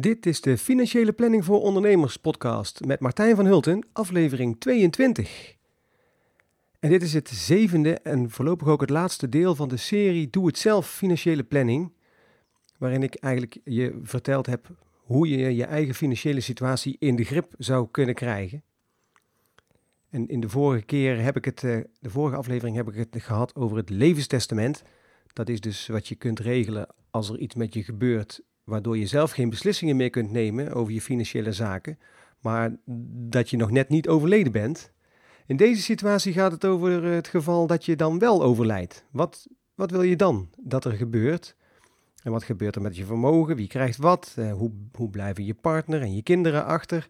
Dit is de Financiële Planning voor Ondernemers podcast met Martijn van Hulten, aflevering 22. En dit is het zevende en voorlopig ook het laatste deel van de serie Doe het zelf financiële planning, waarin ik eigenlijk je verteld heb hoe je je eigen financiële situatie in de grip zou kunnen krijgen. En in de vorige keer heb ik het, eh, de vorige aflevering heb ik het gehad over het levenstestament. Dat is dus wat je kunt regelen als er iets met je gebeurt waardoor je zelf geen beslissingen meer kunt nemen over je financiële zaken, maar dat je nog net niet overleden bent. In deze situatie gaat het over het geval dat je dan wel overlijdt. Wat, wat wil je dan dat er gebeurt? En wat gebeurt er met je vermogen? Wie krijgt wat? Eh, hoe, hoe blijven je partner en je kinderen achter?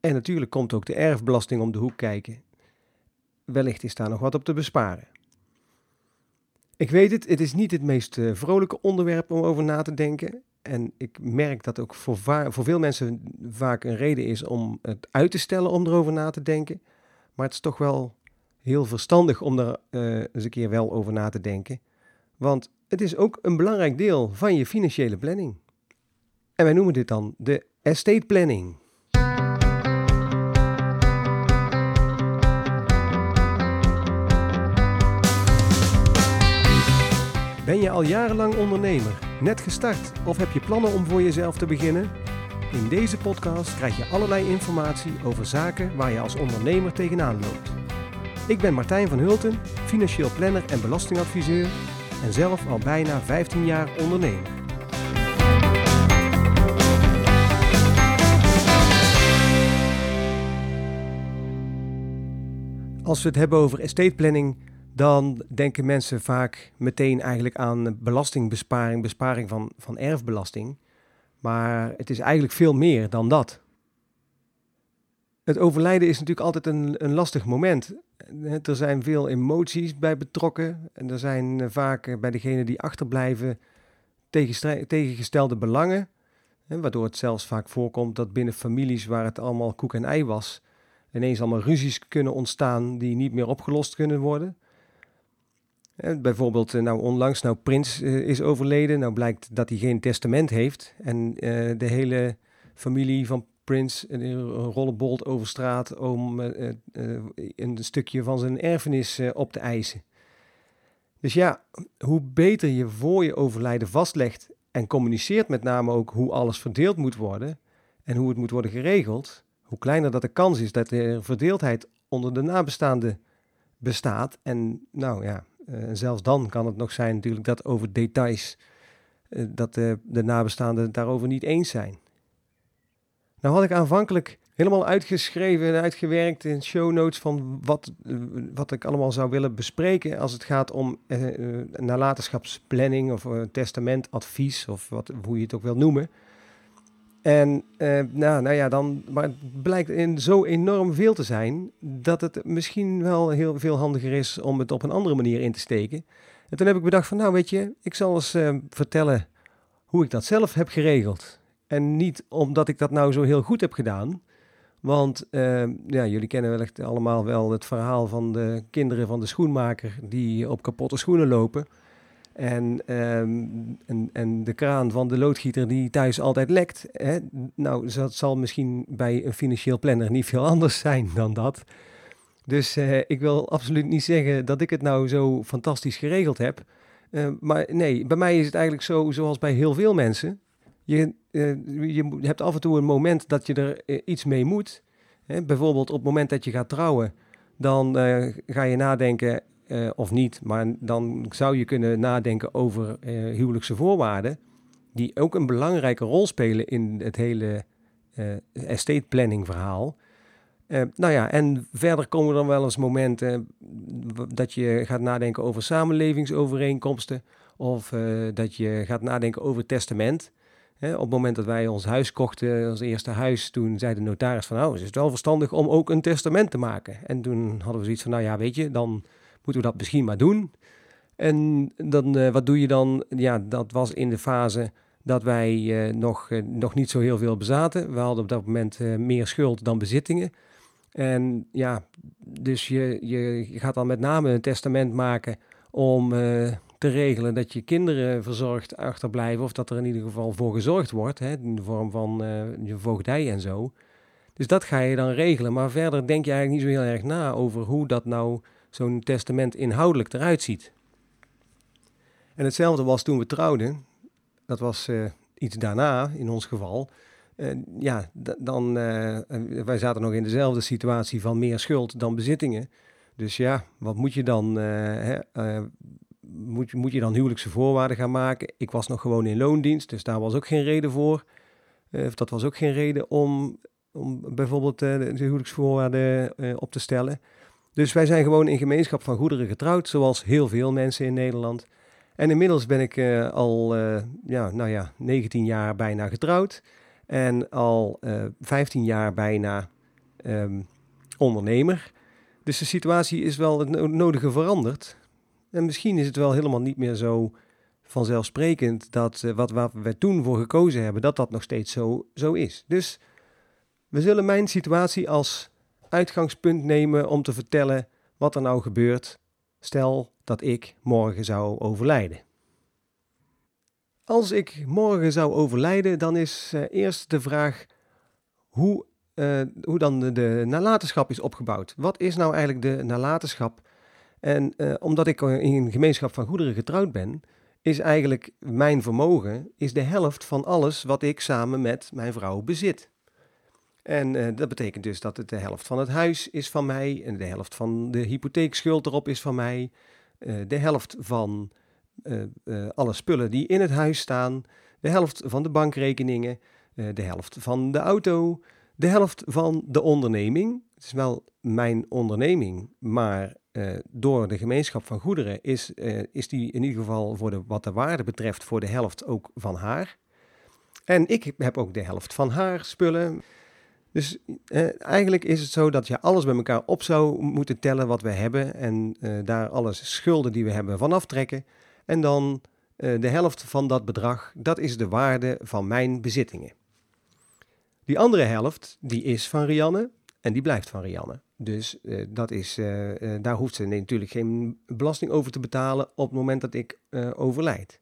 En natuurlijk komt ook de erfbelasting om de hoek kijken. Wellicht is daar nog wat op te besparen. Ik weet het, het is niet het meest uh, vrolijke onderwerp om over na te denken. En ik merk dat ook voor, voor veel mensen vaak een reden is om het uit te stellen om erover na te denken. Maar het is toch wel heel verstandig om er uh, eens een keer wel over na te denken. Want het is ook een belangrijk deel van je financiële planning. En wij noemen dit dan de estate planning. Ben je al jarenlang ondernemer, net gestart of heb je plannen om voor jezelf te beginnen? In deze podcast krijg je allerlei informatie over zaken waar je als ondernemer tegenaan loopt. Ik ben Martijn van Hulten, financieel planner en belastingadviseur en zelf al bijna 15 jaar ondernemer. Als we het hebben over estate planning, dan denken mensen vaak meteen eigenlijk aan belastingbesparing, besparing van, van erfbelasting. Maar het is eigenlijk veel meer dan dat. Het overlijden is natuurlijk altijd een, een lastig moment. Er zijn veel emoties bij betrokken. En er zijn eh, vaak eh, bij degenen die achterblijven tegengestelde belangen. Waardoor het zelfs vaak voorkomt dat binnen families waar het allemaal koek en ei was, ineens allemaal ruzies kunnen ontstaan die niet meer opgelost kunnen worden. Bijvoorbeeld, eh, nou onlangs, nou Prins eh, is overleden. Nou blijkt dat hij geen testament heeft. En eh, de hele familie van Prins rollenbolt over straat om een stukje van zijn erfenis op te eisen. Dus ja, hoe beter je voor je overlijden vastlegt en communiceert met name ook hoe alles verdeeld moet worden en hoe het moet worden geregeld, hoe kleiner dat de kans is dat er verdeeldheid onder de nabestaanden bestaat. En nou ja, uh, zelfs dan kan het nog zijn natuurlijk dat over details, uh, dat de, de nabestaanden het daarover niet eens zijn. Nou had ik aanvankelijk helemaal uitgeschreven en uitgewerkt in show notes van wat, wat ik allemaal zou willen bespreken als het gaat om nalatenschapsplanning of testamentadvies of wat, hoe je het ook wil noemen. En uh, nou, nou ja, dan maar het blijkt in zo enorm veel te zijn dat het misschien wel heel veel handiger is om het op een andere manier in te steken. En toen heb ik bedacht van nou weet je, ik zal eens uh, vertellen hoe ik dat zelf heb geregeld. En niet omdat ik dat nou zo heel goed heb gedaan. Want uh, ja, jullie kennen wellicht allemaal wel het verhaal van de kinderen van de schoenmaker die op kapotte schoenen lopen. En, um, en, en, de kraan van de loodgieter die thuis altijd lekt. Hè? Nou, dat zal misschien bij een financieel planner niet veel anders zijn dan dat. Dus uh, ik wil absoluut niet zeggen dat ik het nou zo fantastisch geregeld heb. Uh, maar nee, bij mij is het eigenlijk zo zoals bij heel veel mensen. Je, uh, je hebt af en toe een moment dat je er iets mee moet. Hè? Bijvoorbeeld op het moment dat je gaat trouwen, dan ga je nadenken uh, of niet. Maar dan zou je kunnen nadenken over uh, huwelijkse voorwaarden, die ook een belangrijke rol spelen in het hele uh, estate planning verhaal. nou ja, en verder komen er dan wel eens momenten dat je gaat nadenken over samenlevingsovereenkomsten of dat je gaat nadenken over testament. op het moment dat wij ons huis kochten, ons eerste huis, toen zei de notaris van, nou, is het wel verstandig om ook een testament te maken. En toen hadden we zoiets van, nou ja, weet je, dan moeten we dat misschien maar doen. En dan, uh, wat doe je dan? Ja, dat was in de fase dat wij uh, nog, uh, nog niet zo heel veel bezaten. We hadden op dat moment meer schuld dan bezittingen. En ja, dus je, je gaat dan met name een testament maken om te regelen dat je kinderen verzorgd achterblijven, of dat er in ieder geval voor gezorgd wordt, hè, in de vorm van je voogdij en zo. Dus dat ga je dan regelen, maar verder denk je eigenlijk niet zo heel erg na over hoe dat nou zo'n testament inhoudelijk eruit ziet. En hetzelfde was toen we trouwden. Dat was uh, iets daarna, in ons geval. Uh, ja, dan, uh, wij zaten nog in dezelfde situatie van meer schuld dan bezittingen. Dus ja, wat moet je dan? Hè, moet, moet je dan huwelijkse voorwaarden gaan maken? Ik was nog gewoon in loondienst, dus daar was ook geen reden voor. dat was ook geen reden om, om bijvoorbeeld de huwelijksvoorwaarden op te stellen. Dus wij zijn gewoon in gemeenschap van goederen getrouwd, zoals heel veel mensen in Nederland. En inmiddels ben ik uh, al uh, ja, nou ja, 19 jaar bijna getrouwd. En al uh, eh, 15 jaar bijna um, ondernemer. Dus de situatie is wel het nodige veranderd. En misschien is het wel helemaal niet meer zo vanzelfsprekend dat wat waar we toen voor gekozen hebben, dat dat nog steeds zo, zo is. Dus we zullen mijn situatie als uitgangspunt nemen om te vertellen wat er nou gebeurt. Stel dat ik morgen zou overlijden. Als ik morgen zou overlijden, dan is uh, eerst de vraag hoe, uh, hoe dan de, nalatenschap is opgebouwd. Wat is nou eigenlijk de nalatenschap? En uh, omdat ik in een gemeenschap van goederen getrouwd ben, is eigenlijk mijn vermogen is de helft van alles wat ik samen met mijn vrouw bezit. En uh, dat betekent dus dat het de helft van het huis is van mij en de helft van de hypotheekschuld erop is van mij. Uh, de helft van uh, alle spullen die in het huis staan, de helft van de bankrekeningen, de helft van de auto, de helft van de onderneming. Het is wel mijn onderneming, maar door de gemeenschap van goederen is, is die in ieder geval voor de, wat de waarde betreft voor de helft ook van haar. En ik heb ook de helft van haar spullen. Dus eh, eigenlijk is het zo dat je alles bij elkaar op zou moeten tellen wat we hebben en eh, daar alles schulden die we hebben van aftrekken. En dan uh, de helft van dat bedrag, dat is de waarde van mijn bezittingen. Die andere helft, die is van Rianne en die blijft van Rianne. Dus uh, dat is, uh, daar hoeft ze natuurlijk geen belasting over te betalen op het moment dat ik overlijd.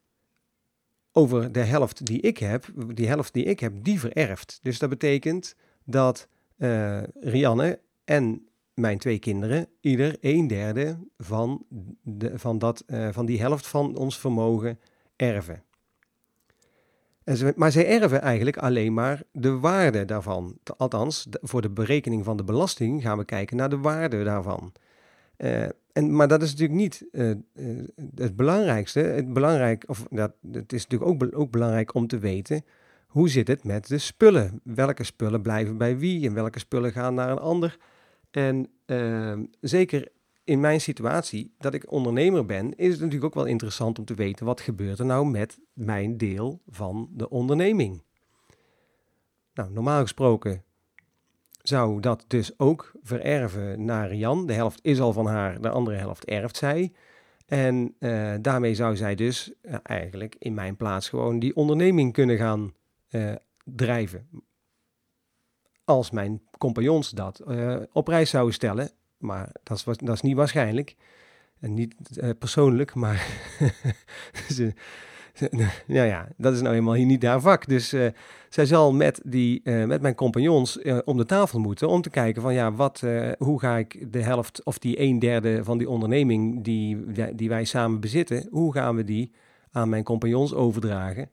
Over de helft die ik heb, die helft die ik heb, die vererft. Dus dat betekent dat uh, Rianne en mijn twee kinderen ieder een derde van, de, van, dat, uh, van die helft van ons vermogen erven. En maar zij erven eigenlijk alleen maar de waarde daarvan. Althans, voor de berekening van de belasting gaan we kijken naar de waarde daarvan. Uh, en, maar dat is natuurlijk niet het belangrijkste. Het, belangrijk, of, dat, het is natuurlijk ook, ook belangrijk om te weten hoe zit het met de spullen? Welke spullen blijven bij wie en welke spullen gaan naar een ander? En uh, zeker in mijn situatie, dat ik ondernemer ben, is het natuurlijk ook wel interessant om te weten wat gebeurt er nou met mijn deel van de onderneming. Nou, normaal gesproken zou dat dus ook vererven naar Jan. De helft is al van haar, de andere helft erft zij. En uh, daarmee zou zij dus uh, eigenlijk in mijn plaats gewoon die onderneming kunnen gaan uh, drijven. Als mijn compagnons dat uh, op prijs zouden stellen, maar dat is, dat is niet waarschijnlijk. En niet uh, persoonlijk, maar ja, ja, dat is nou eenmaal hier niet haar vak. Dus zij zal met, die, met mijn compagnons om de tafel moeten om te kijken van ja, wat, hoe ga ik de helft of die een derde van die onderneming die, die wij samen bezitten, hoe gaan we die aan mijn compagnons overdragen?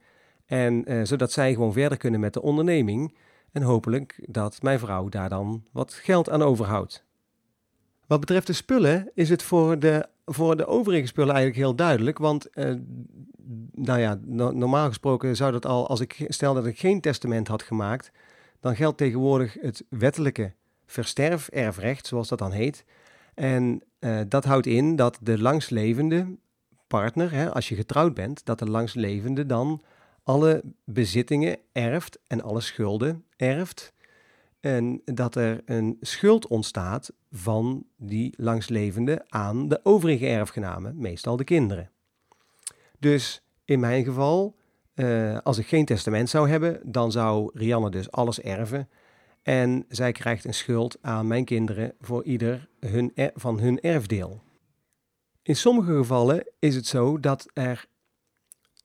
En uh, zodat zij gewoon verder kunnen met de onderneming. En hopelijk dat mijn vrouw daar dan wat geld aan overhoudt. Wat betreft de spullen is het voor de, voor de overige spullen eigenlijk heel duidelijk. Want uh, nou ja, no normaal gesproken zou dat al, als ik stel dat ik geen testament had gemaakt, dan geldt tegenwoordig het wettelijke versterf-erfrecht, zoals dat dan heet. En uh, dat houdt in dat de langstlevende partner, hè, als je getrouwd bent, dat de langstlevende dan alle bezittingen erft en alle schulden erft. En dat er een schuld ontstaat van die langslevende aan de overige erfgenamen, meestal de kinderen. Dus in mijn geval, uh, als ik geen testament zou hebben, dan zou Rianne dus alles erven. En zij krijgt een schuld aan mijn kinderen voor ieder hun van hun erfdeel. In sommige gevallen is het zo dat er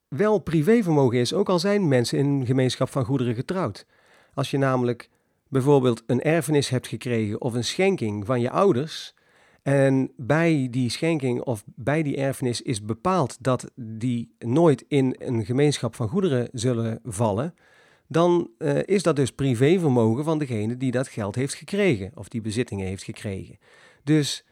wel privévermogen is, ook al zijn mensen in een gemeenschap van goederen getrouwd. Als je namelijk bijvoorbeeld een erfenis hebt gekregen of een schenking van je ouders, en bij die schenking of bij die erfenis is bepaald dat die nooit in een gemeenschap van goederen zullen vallen, dan uh, is dat dus privévermogen van degene die dat geld heeft gekregen of die bezittingen heeft gekregen. Dus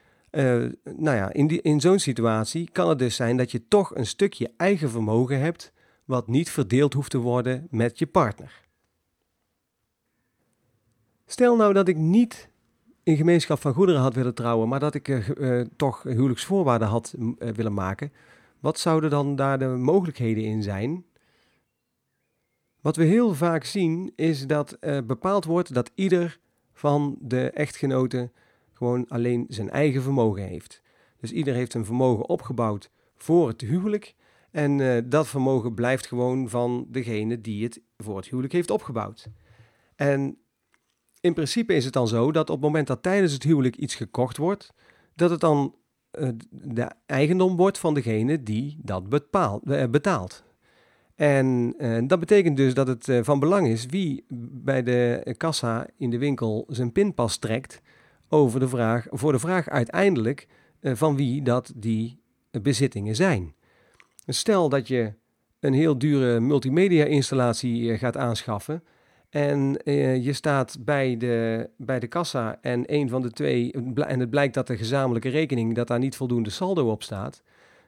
nou ja, in, in zo'n situatie kan het dus zijn dat je toch een stukje eigen vermogen hebt wat niet verdeeld hoeft te worden met je partner. Stel nou dat ik niet in gemeenschap van goederen had willen trouwen, maar dat ik uh, toch huwelijksvoorwaarden had willen maken. Wat zouden dan daar de mogelijkheden in zijn? Wat we heel vaak zien is dat bepaald wordt dat ieder van de echtgenoten gewoon alleen zijn eigen vermogen heeft. Dus ieder heeft een vermogen opgebouwd voor het huwelijk. En uh, dat vermogen blijft gewoon van degene die het voor het huwelijk heeft opgebouwd. En in principe is het dan zo dat op het moment dat tijdens het huwelijk iets gekocht wordt, dat het dan uh, de eigendom wordt van degene die dat uh, betaalt. En dat betekent dus dat het van belang is wie bij de kassa in de winkel zijn pinpas trekt over de vraag, voor de vraag uiteindelijk van wie dat die bezittingen zijn. Stel dat je een heel dure multimedia-installatie eh, gaat aanschaffen. En uh, je staat bij de, bij de kassa en een van de twee, en het blijkt dat de gezamenlijke rekening, dat daar niet voldoende saldo op staat.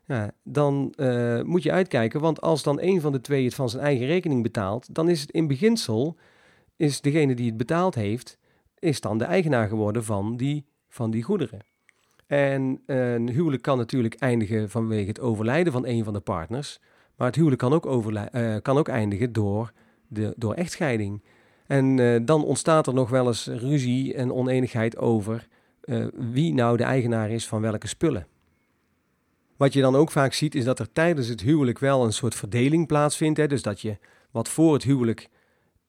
Ja, dan moet je uitkijken, want als dan een van de twee het van zijn eigen rekening betaalt, dan is het in beginsel, is degene die het betaald heeft, is dan de eigenaar geworden van die, van die goederen. En een huwelijk kan natuurlijk eindigen vanwege het overlijden van een van de partners. Maar het huwelijk kan ook, uh, kan ook eindigen door, de, door echtscheiding. En uh, dan ontstaat er nog wel eens ruzie en oneenigheid over uh, wie nou de eigenaar is van welke spullen. Wat je dan ook vaak ziet is dat er tijdens het huwelijk wel een soort verdeling plaatsvindt. Hè? Dus dat je wat voor het huwelijk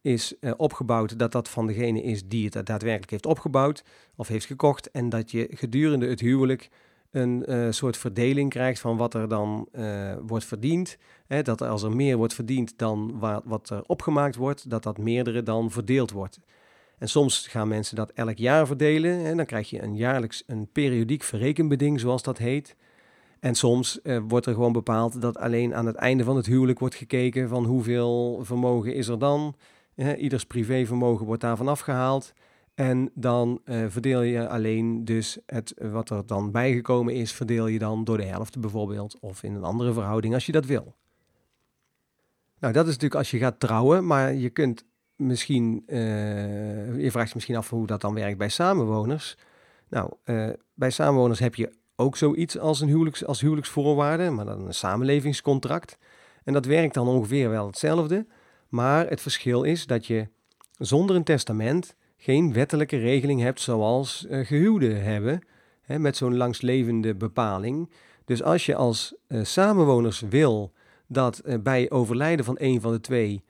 is uh, opgebouwd, dat dat van degene is die het daadwerkelijk heeft opgebouwd of heeft gekocht. En dat je gedurende het huwelijk een uh, soort verdeling krijgt van wat er dan uh, wordt verdiend. Hè, dat als er meer wordt verdiend dan wat, wat er opgemaakt wordt, dat dat meerdere dan verdeeld wordt. En soms gaan mensen dat elk jaar verdelen. En dan krijg je een jaarlijks een periodiek verrekenbeding, zoals dat heet. En soms uh, wordt er gewoon bepaald dat alleen aan het einde van het huwelijk wordt gekeken van hoeveel vermogen is er dan. Ieders privévermogen wordt daarvan afgehaald. En dan uh, verdeel je alleen dus het wat er dan bijgekomen is, verdeel je dan door de helft bijvoorbeeld. Of in een andere verhouding als je dat wil. Nou, dat is natuurlijk als je gaat trouwen, maar je kunt misschien, uh, je vraagt je misschien af hoe dat dan werkt bij samenwoners. Nou, bij samenwoners heb je ook zoiets als een huwelijks, als huwelijksvoorwaarde, maar dan een samenlevingscontract. En dat werkt dan ongeveer wel hetzelfde. Maar het verschil is dat je zonder een testament geen wettelijke regeling hebt zoals uh, gehuwden hebben, hè, met zo'n langslevende bepaling. Dus als je als uh, samenwoners wil dat uh, bij overlijden van een van de twee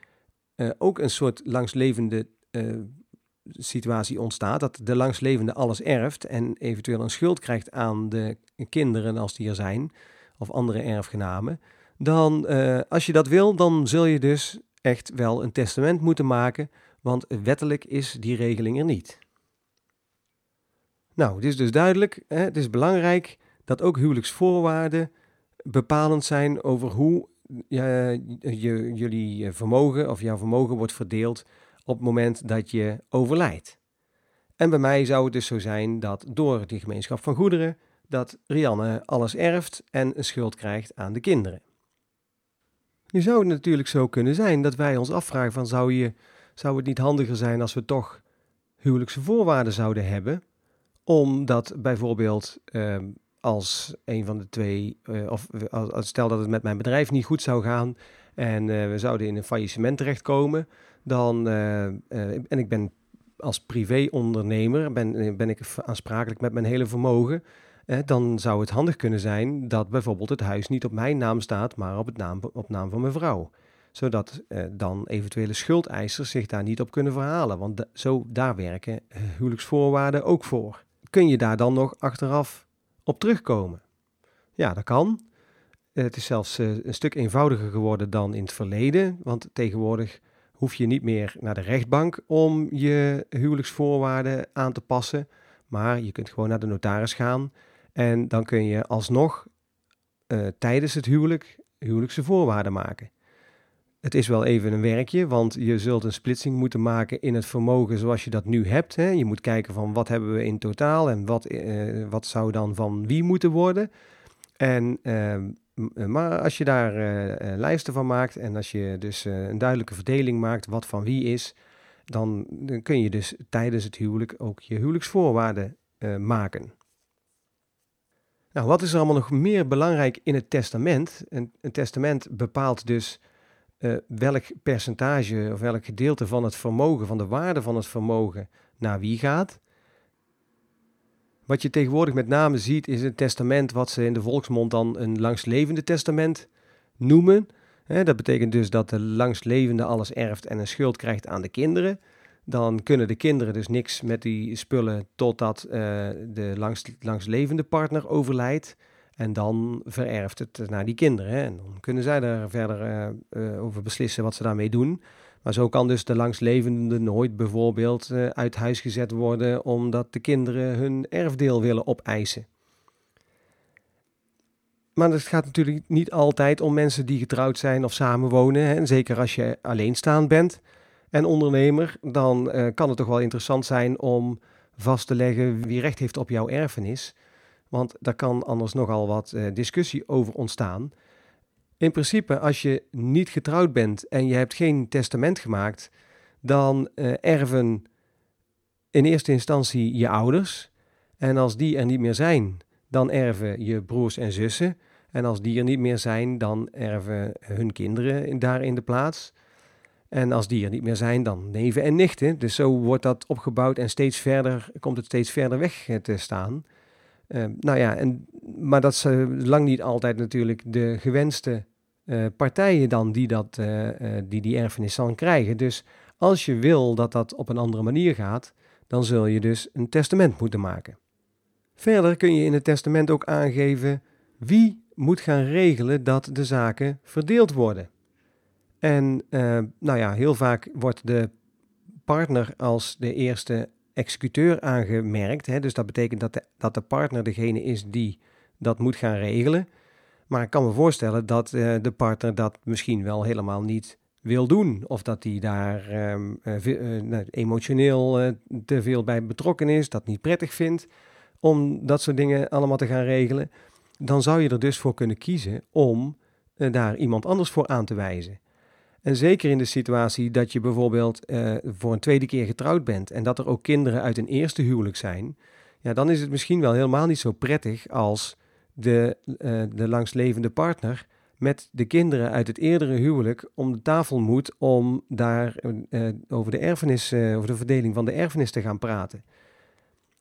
ook een soort langslevende situatie ontstaat, dat de langslevende alles erft en eventueel een schuld krijgt aan de kinderen als die er zijn, of andere erfgenamen, dan als je dat wil, dan zul je dus echt wel een testament moeten maken want wettelijk is die regeling er niet. Nou, het is dus duidelijk, hè, het is belangrijk dat ook huwelijksvoorwaarden bepalend zijn over hoe je, jullie vermogen of jouw vermogen wordt verdeeld op het moment dat je overlijdt. En bij mij zou het dus zo zijn dat door die gemeenschap van goederen, dat Rianne alles erft en een schuld krijgt aan de kinderen. Nu zou het natuurlijk zo kunnen zijn dat wij ons afvragen van zou je zou het niet handiger zijn als we toch huwelijkse voorwaarden zouden hebben? Omdat bijvoorbeeld uh, als een van de twee, uh, of als, stel dat het met mijn bedrijf niet goed zou gaan en uh, we zouden in een faillissement terechtkomen, dan, eh, en ik ben als privéondernemer, ben, ben ik aansprakelijk met mijn hele vermogen, dan zou het handig kunnen zijn dat bijvoorbeeld het huis niet op mijn naam staat, maar op, het naam, op naam van mijn vrouw zodat eh, dan eventuele schuldeisers zich daar niet op kunnen verhalen. Want zo daar werken eh, huwelijksvoorwaarden ook voor. Kun je daar dan nog achteraf op terugkomen? Ja, dat kan. Het is zelfs een stuk eenvoudiger geworden dan in het verleden, want tegenwoordig hoef je niet meer naar de rechtbank om je huwelijksvoorwaarden aan te passen, maar je kunt gewoon naar de notaris gaan en dan kun je alsnog uh, tijdens het huwelijk huwelijkse voorwaarden maken. Het is wel even een werkje, want je zult een splitsing moeten maken in het vermogen zoals je dat nu hebt. Hè. Je moet kijken van wat hebben we in totaal en wat, uh, wat zou dan van wie moeten worden. En, uh, maar als je daar lijsten van maakt en als je dus een duidelijke verdeling maakt wat van wie is, dan, dan, kun je dus tijdens het huwelijk ook je huwelijksvoorwaarden maken. Nou, wat is er allemaal nog meer belangrijk in het testament? Een, testament bepaalt dus uh, welk percentage of welk gedeelte van het vermogen, van de waarde van het vermogen, naar wie gaat. Wat je tegenwoordig met name ziet is een testament wat ze in de volksmond dan een langslevende testament noemen. dat betekent dus dat de langslevende alles erft en een schuld krijgt aan de kinderen. Dan kunnen de kinderen dus niks met die spullen totdat uh, de langs, langslevende partner overlijdt. En dan vererft het naar die kinderen. En dan kunnen zij daar verder uh, uh, over beslissen wat ze daarmee doen. Maar zo kan dus de langslevende nooit bijvoorbeeld uit huis gezet worden omdat de kinderen hun erfdeel willen opeisen. Maar het gaat natuurlijk niet altijd om mensen die getrouwd zijn of samenwonen. Hè. En zeker als je alleenstaand bent en ondernemer, dan uh, kan het toch wel interessant zijn om vast te leggen wie recht heeft op jouw erfenis. Want daar kan anders nogal wat uh, discussie over ontstaan. In principe, als je niet getrouwd bent en je hebt geen testament gemaakt, dan uh, erven in eerste instantie je ouders. En als die er niet meer zijn, dan erven je broers en zussen. En als die er niet meer zijn, dan erven hun kinderen daar in de plaats. En als die er niet meer zijn, dan neven en nichten. Dus zo wordt dat opgebouwd en steeds verder komt het steeds verder weg te staan. Uh, nou ja, en, maar dat is lang niet altijd natuurlijk de gewenste uh, partijen dan die, dat, die die erfenis dan krijgen. Dus als je wil dat dat op een andere manier gaat, dan zul je dus een testament moeten maken. Verder kun je in het testament ook aangeven wie moet gaan regelen dat de zaken verdeeld worden. En uh, nou ja, heel vaak wordt de partner als de eerste executeur aangemerkt. Hè? Dus dat betekent dat de, dat de partner degene is die dat moet gaan regelen. Maar ik kan me voorstellen dat uh, de partner dat misschien wel helemaal niet wil doen. Of dat hij daar um, uh, emotioneel te veel bij betrokken is, dat niet prettig vindt om dat soort dingen allemaal te gaan regelen. Dan zou je er dus voor kunnen kiezen om daar iemand anders voor aan te wijzen. En zeker in de situatie dat je bijvoorbeeld uh, voor een tweede keer getrouwd bent en dat er ook kinderen uit een eerste huwelijk zijn, ja, dan is het misschien wel helemaal niet zo prettig als de, uh, de langslevende partner met de kinderen uit het eerdere huwelijk om de tafel moet om daar uh, over de erfenis, over de verdeling van de erfenis te gaan praten.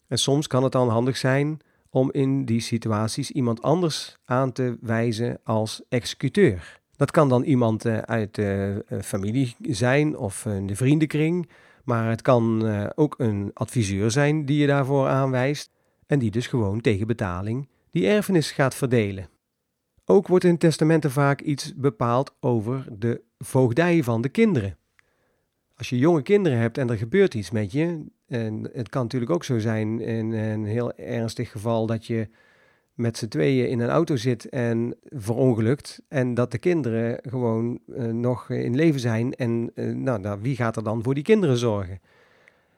En soms kan het dan handig zijn om in die situaties iemand anders aan te wijzen als executeur. Dat kan dan iemand uh, uit de uh, familie zijn of de vriendenkring. Maar het kan uh, ook een adviseur zijn die je daarvoor aanwijst. En die dus gewoon tegen betaling die erfenis gaat verdelen. Ook wordt in testamenten vaak iets bepaald over de voogdij van de kinderen. Als je jonge kinderen hebt en er gebeurt iets met je, en het kan natuurlijk ook zo zijn in een heel ernstig geval dat je met z'n tweeën in een auto zit en verongelukt. En dat de kinderen gewoon uh, nog in leven zijn. En uh, nou, nou, wie gaat er dan voor die kinderen zorgen?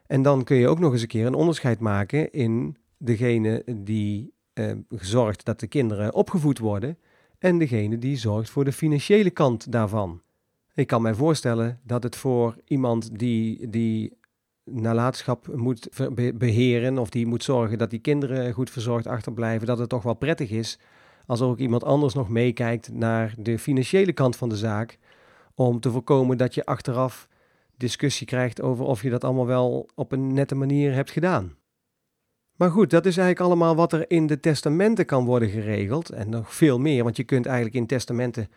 En dan kun je ook nog eens een keer een onderscheid maken in degene die uh, zorgt dat de kinderen opgevoed worden. En degene die zorgt voor de financiële kant daarvan. Ik kan mij voorstellen dat het voor iemand die, die nalatenschap moet beheren of die moet zorgen dat die kinderen goed verzorgd achterblijven, dat het toch wel prettig is als er ook iemand anders nog meekijkt naar de financiële kant van de zaak, om te voorkomen dat je achteraf discussie krijgt over of je dat allemaal wel op een nette manier hebt gedaan. Maar goed, dat is eigenlijk allemaal wat er in de testamenten kan worden geregeld en nog veel meer, want je kunt eigenlijk in testamenten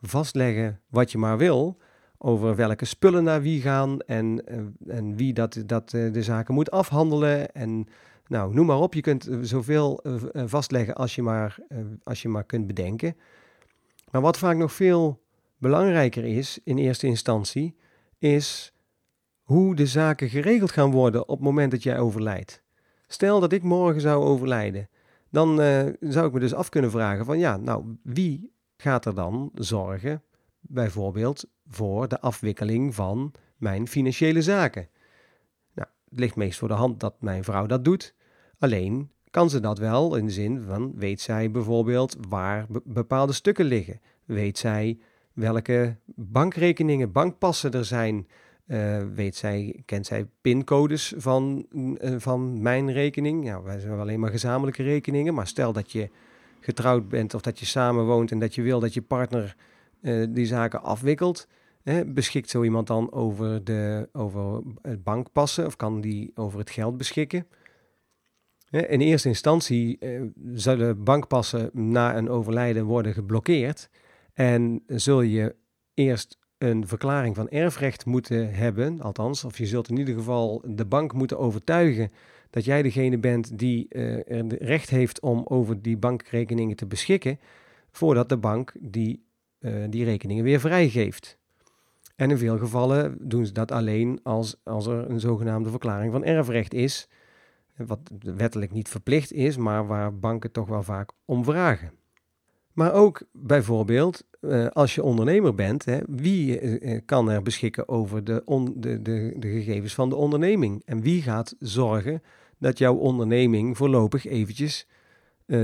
vastleggen wat je maar wil over welke spullen naar wie gaan en, eh, en wie dat, dat eh, de zaken moet afhandelen en Nou, noem maar op, je kunt zoveel vastleggen als je, maar, als je maar kunt bedenken. Maar wat vaak nog veel belangrijker is in eerste instantie, is hoe de zaken geregeld gaan worden op het moment dat jij overlijdt. Stel dat ik morgen zou overlijden, dan zou ik me dus af kunnen vragen van ja, nou wie gaat er dan zorgen bijvoorbeeld voor de afwikkeling van mijn financiële zaken? Nou, het ligt meest voor de hand dat mijn vrouw dat doet. Alleen kan ze dat wel in de zin van weet zij bijvoorbeeld waar bepaalde stukken liggen? Weet zij welke bankrekeningen, bankpassen er zijn? Uh, weet zij, kent zij pincodes van, uh, van mijn rekening? Ja, wij zijn alleen maar gezamenlijke rekeningen. Maar stel dat je getrouwd bent of dat je samenwoont en dat je wil dat je partner uh, die zaken afwikkelt. Beschikt zo iemand dan over, de, over het bankpassen of kan die over het geld beschikken? In eerste instantie zullen bankpassen na een overlijden worden geblokkeerd. En zul je eerst een verklaring van erfrecht moeten hebben, althans, of je zult in ieder geval de bank moeten overtuigen dat jij degene bent die er recht heeft om over die bankrekeningen te beschikken, voordat de bank die, uh, die rekeningen weer vrijgeeft. En in veel gevallen doen ze dat alleen als, als er een zogenaamde verklaring van erfrecht is, wat wettelijk niet verplicht is, maar waar banken toch wel vaak om vragen. Maar ook bijvoorbeeld uh, als je ondernemer bent, wie uh, kan er beschikken over de, de, de, gegevens van de onderneming? En wie gaat zorgen dat jouw onderneming voorlopig eventjes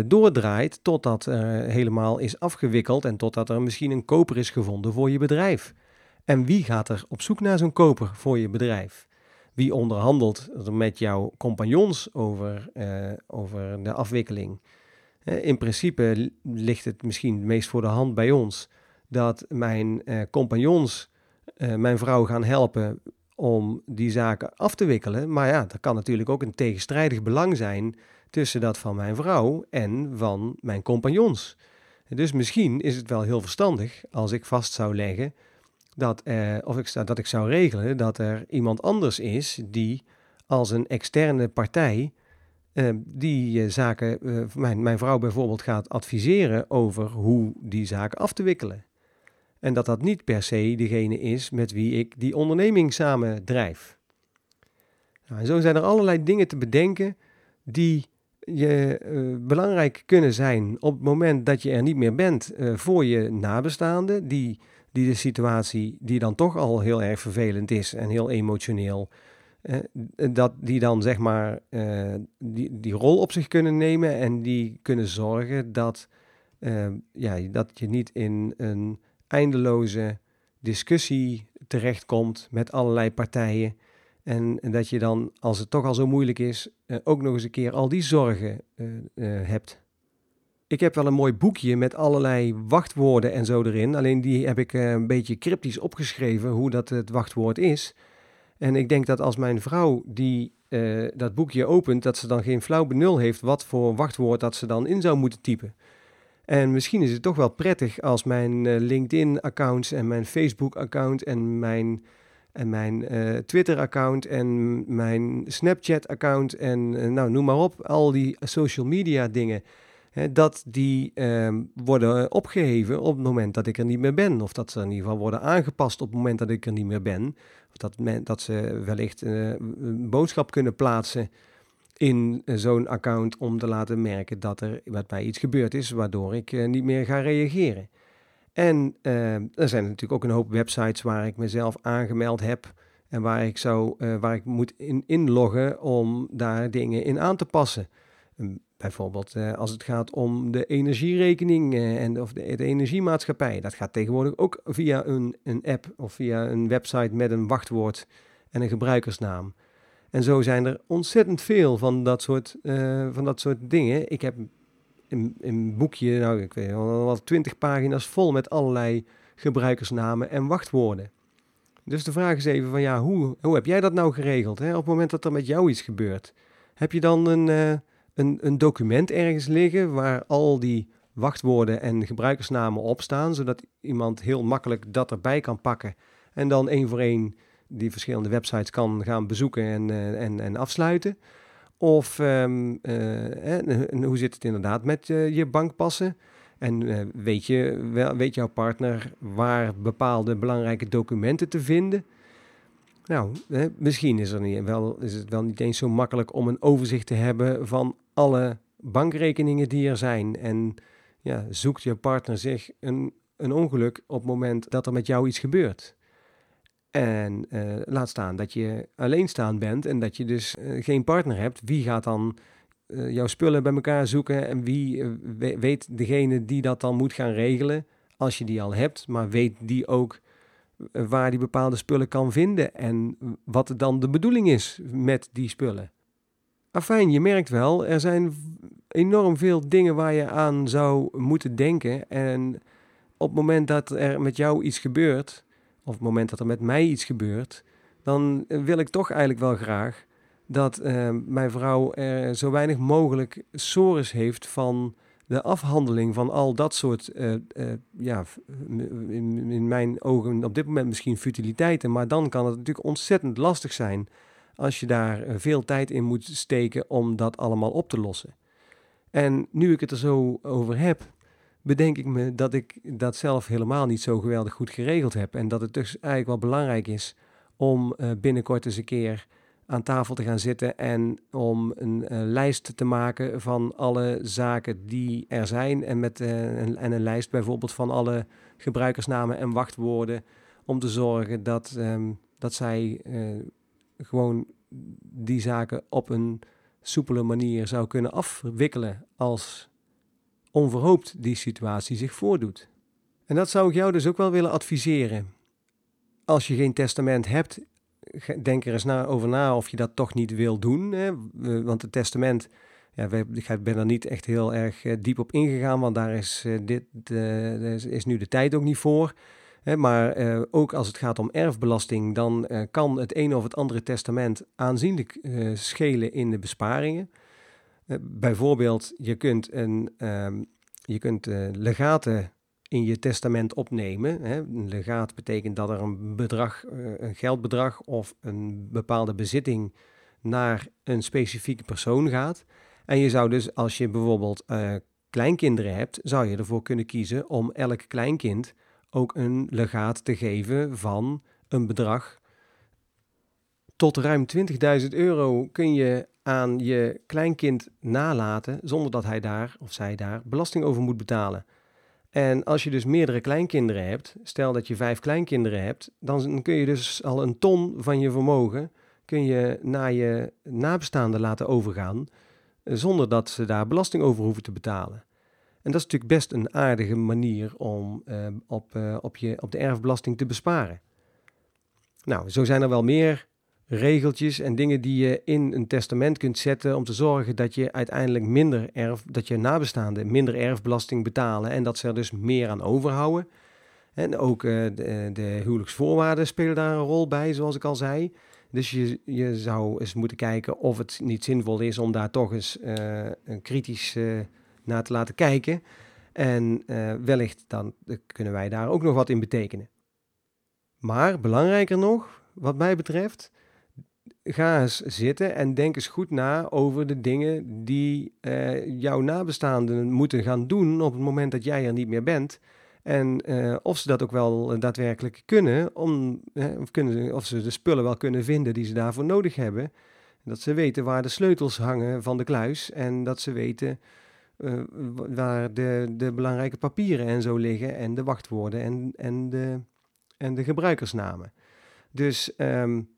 doordraait totdat er helemaal is afgewikkeld en totdat er misschien een koper is gevonden voor je bedrijf? En wie gaat er op zoek naar zo'n koper voor je bedrijf? Wie onderhandelt er met jouw compagnons over, over de afwikkeling? In principe ligt het misschien meest voor de hand bij ons dat mijn eh, compagnons eh, mijn vrouw gaan helpen om die zaken af te wikkelen. Maar ja, er kan natuurlijk ook een tegenstrijdig belang zijn tussen dat van mijn vrouw en van mijn compagnons. Dus misschien is het wel heel verstandig als ik vast zou leggen dat, eh, of ik, dat ik zou regelen dat er iemand anders is die als een externe partij uh, die uh, zaken, mijn, mijn vrouw bijvoorbeeld gaat adviseren over hoe die zaken af te wikkelen. En dat dat niet per se degene is met wie ik die onderneming samen drijf. Nou, zo zijn er allerlei dingen te bedenken die je belangrijk kunnen zijn op het moment dat je er niet meer bent voor je nabestaanden, die, die de situatie die dan toch al heel erg vervelend is en heel emotioneel uh, dat die dan zeg maar uh, die, die rol op zich kunnen nemen en die kunnen zorgen dat, uh, ja, dat je niet in een eindeloze discussie terechtkomt met allerlei partijen. En, en dat je dan, als het toch al zo moeilijk is, ook nog eens een keer al die zorgen hebt. Ik heb wel een mooi boekje met allerlei wachtwoorden en zo erin. Alleen die heb ik een beetje cryptisch opgeschreven hoe dat het wachtwoord is. En ik denk dat als mijn vrouw die uh, dat boekje opent, dat ze dan geen flauw benul heeft wat voor wachtwoord dat ze dan in zou moeten typen. En misschien is het toch wel prettig als mijn uh, LinkedIn-accounts en mijn Facebook-account en mijn, en mijn Twitter-account en mijn Snapchat-account en nou noem maar op, al die social media dingen dat die ehm, worden opgeheven op het moment dat ik er niet meer ben. Of dat ze in ieder geval worden aangepast op het moment dat ik er niet meer ben. Of dat, dat ze wellicht uh, een boodschap kunnen plaatsen in uh, zo'n account om te laten merken dat er met mij iets gebeurd is, waardoor ik uh, niet meer ga reageren. En er zijn natuurlijk ook een hoop websites waar ik mezelf aangemeld heb en waar ik, zou, waar ik moet in, inloggen om daar dingen in aan te passen. Bijvoorbeeld uh, als het gaat om de energierekening uh, en of de, energiemaatschappij. Dat gaat tegenwoordig ook via een, een app of via een website met een wachtwoord en een gebruikersnaam. En zo zijn er ontzettend veel van dat soort, uh, van dat soort dingen. Ik heb een, een boekje, nou ik weet wel, twintig pagina's vol met allerlei gebruikersnamen en wachtwoorden. Dus de vraag is even van ja, hoe, hoe heb jij dat nou geregeld? Hè? Op het moment dat er met jou iets gebeurt, heb je dan een een, een document ergens liggen waar al die wachtwoorden en gebruikersnamen op staan, zodat iemand heel makkelijk dat erbij kan pakken en dan één voor één die verschillende websites kan gaan bezoeken en, uh, en, en afsluiten? Of ehm, en, hoe zit het inderdaad met je bankpassen? En weet, je, weet jouw partner waar bepaalde belangrijke documenten te vinden? Nou, misschien is, er niet, wel, is het wel niet eens zo makkelijk om een overzicht te hebben van alle bankrekeningen die er zijn. En ja, zoekt je partner zich een, een ongeluk op het moment dat er met jou iets gebeurt. En uh, laat staan dat je alleenstaand bent en dat je dus uh, geen partner hebt. Wie gaat dan uh, jouw spullen bij elkaar zoeken en wie weet degene die dat dan moet gaan regelen, als je die al hebt, maar weet die ook waar die bepaalde spullen kan vinden en wat dan de bedoeling is met die spullen. Afijn, je merkt wel, er zijn enorm veel dingen waar je aan zou moeten denken. En op het moment dat er met jou iets gebeurt, of op het moment dat er met mij iets gebeurt, dan wil ik toch eigenlijk wel graag dat uh, mijn vrouw er zo weinig mogelijk sores heeft van de afhandeling van al dat soort, uh, ja, in, mijn ogen op dit moment misschien futiliteiten, maar dan kan het natuurlijk ontzettend lastig zijn als je daar veel tijd in moet steken om dat allemaal op te lossen. En nu ik het er zo over heb, bedenk ik me dat ik dat zelf helemaal niet zo geweldig goed geregeld heb. En dat het dus eigenlijk wel belangrijk is om uh, binnenkort eens een keer aan tafel te gaan zitten en om een uh, lijst te maken van alle zaken die er zijn. En, met, een, en een lijst bijvoorbeeld van alle gebruikersnamen en wachtwoorden. Om te zorgen dat, um, dat zij gewoon die zaken op een soepele manier zou kunnen afwikkelen als onverhoopt die situatie zich voordoet. En dat zou ik jou dus ook wel willen adviseren. Als je geen testament hebt, denk er eens na, over na of je dat toch niet wil doen. Hè? Want het testament, ja, ik ben er niet echt heel erg eh, diep op ingegaan, want daar is, eh, dit, is nu de tijd ook niet voor maar uh, ook als het gaat om erfbelasting, dan uh, kan het een of het andere testament aanzienlijk uh, schelen in de besparingen. bijvoorbeeld, je kunt, een, um, je kunt legaten in je testament opnemen. Een legaat betekent dat er een bedrag, een geldbedrag of een bepaalde bezitting naar een specifieke persoon gaat. En je zou dus, als je bijvoorbeeld kleinkinderen hebt, zou je ervoor kunnen kiezen om elk kleinkind ook een legaat te geven van een bedrag. Tot ruim 20.000 euro kun je aan je kleinkind nalaten zonder dat hij daar of zij daar belasting over moet betalen. En als je dus meerdere kleinkinderen hebt, stel dat je vijf kleinkinderen hebt, dan kun je dus al een ton van je vermogen kun je naar je nabestaanden laten overgaan, zonder dat ze daar belasting over hoeven te betalen. En dat is natuurlijk best een aardige manier om uh, op, uh, op, je, op de erfbelasting te besparen. Nou, zo zijn er wel meer regeltjes en dingen die je in een testament kunt zetten om te zorgen dat je uiteindelijk minder erf, dat je nabestaanden minder erfbelasting betalen en dat ze er dus meer aan overhouden. En ook uh, de, de, huwelijksvoorwaarden spelen daar een rol bij, zoals ik al zei. Dus je, je zou eens moeten kijken of het niet zinvol is om daar toch eens een kritisch naar te laten kijken. En uh, wellicht dan kunnen wij daar ook nog wat in betekenen. Maar belangrijker nog, wat mij betreft, ga eens zitten en denk eens goed na over de dingen die uh, jouw nabestaanden moeten gaan doen op het moment dat jij er niet meer bent. En of ze dat ook wel daadwerkelijk kunnen, om, of, kunnen, of ze de spullen wel kunnen vinden die ze daarvoor nodig hebben. Dat ze weten waar de sleutels hangen van de kluis en dat ze weten uh, waar de, de belangrijke papieren en zo liggen en de wachtwoorden en, en, de, en de gebruikersnamen. Dus um,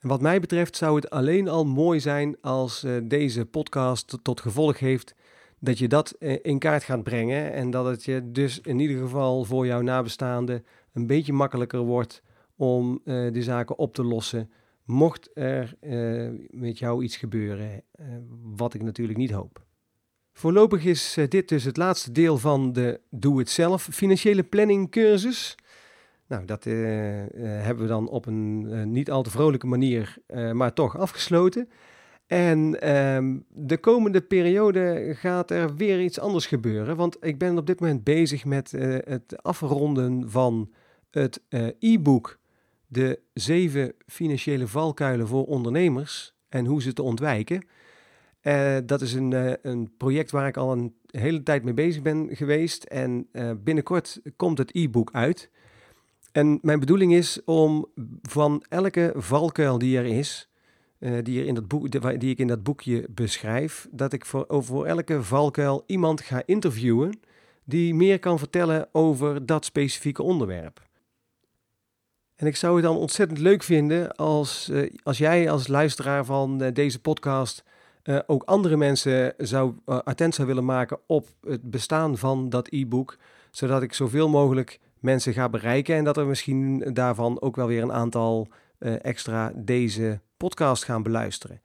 wat mij betreft zou het alleen al mooi zijn als uh, deze podcast tot gevolg heeft dat je dat uh, in kaart gaat brengen en dat het je dus in ieder geval voor jouw nabestaanden een beetje makkelijker wordt om de zaken op te lossen. Mocht er met jou iets gebeuren, wat ik natuurlijk niet hoop. Voorlopig is eh, dit dus het laatste deel van de Doe-het-zelf financiële planning cursus. Nou, dat uh, uh, hebben we dan op een niet al te vrolijke manier, maar toch afgesloten. En um, de komende periode gaat er weer iets anders gebeuren. Want ik ben op dit moment bezig met het afronden van het e-book De zeven financiële valkuilen voor ondernemers en hoe ze te ontwijken. Uh, dat is een, uh, een project waar ik al een hele tijd mee bezig ben geweest. En uh, binnenkort komt het e-book uit. En mijn bedoeling is om van elke valkuil die er is, die, er in dat boek, die ik in dat boekje beschrijf, dat ik voor, voor elke valkuil iemand ga interviewen die meer kan vertellen over dat specifieke onderwerp. En ik zou het dan ontzettend leuk vinden als, als jij als luisteraar van deze podcast uh, ook andere mensen zou uh, attent zou willen maken op het bestaan van dat e-book, zodat ik zoveel mogelijk mensen ga bereiken en dat er misschien daarvan ook wel weer een aantal uh, extra deze podcast gaan beluisteren.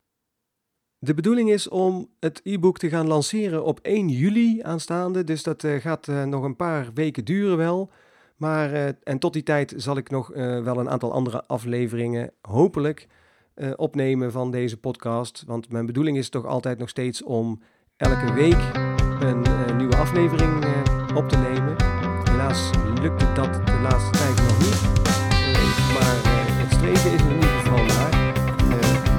De bedoeling is om het e-book te gaan lanceren op 1 juli aanstaande, dus dat gaat nog een paar weken duren wel. Maar, en tot die tijd zal ik nog wel een aantal andere afleveringen hopelijk uh, opnemen van deze podcast. Want mijn bedoeling is toch altijd nog steeds om elke week een uh, nieuwe aflevering uh, op te nemen. Helaas lukt het dat de laatste tijd nog niet. maar het streven is in ieder geval naar.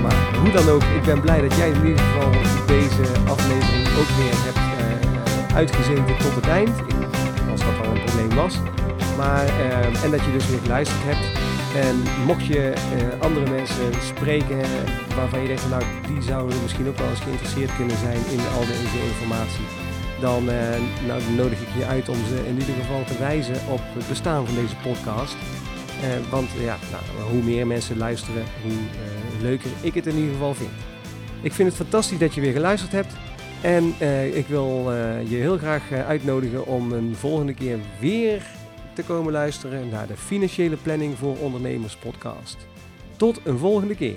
maar hoe dan ook, ik ben blij dat jij in ieder geval deze aflevering ook weer hebt uitgezeten tot het eind. Als dat al een probleem was. Maar, en dat je dus weer geluisterd hebt. En mocht je uh, andere mensen spreken waarvan je denkt, nou die zouden misschien ook wel eens geïnteresseerd kunnen zijn in al deze informatie, dan uh, nou, nodig ik je uit om ze in ieder geval te wijzen op het bestaan van deze podcast. Uh, want ja, nou, hoe meer mensen luisteren, hoe leuker ik het in ieder geval vind. Ik vind het fantastisch dat je weer geluisterd hebt. En ik wil je heel graag uitnodigen om een volgende keer weer te komen luisteren naar de Financiële Planning voor Ondernemers podcast. Tot een volgende keer.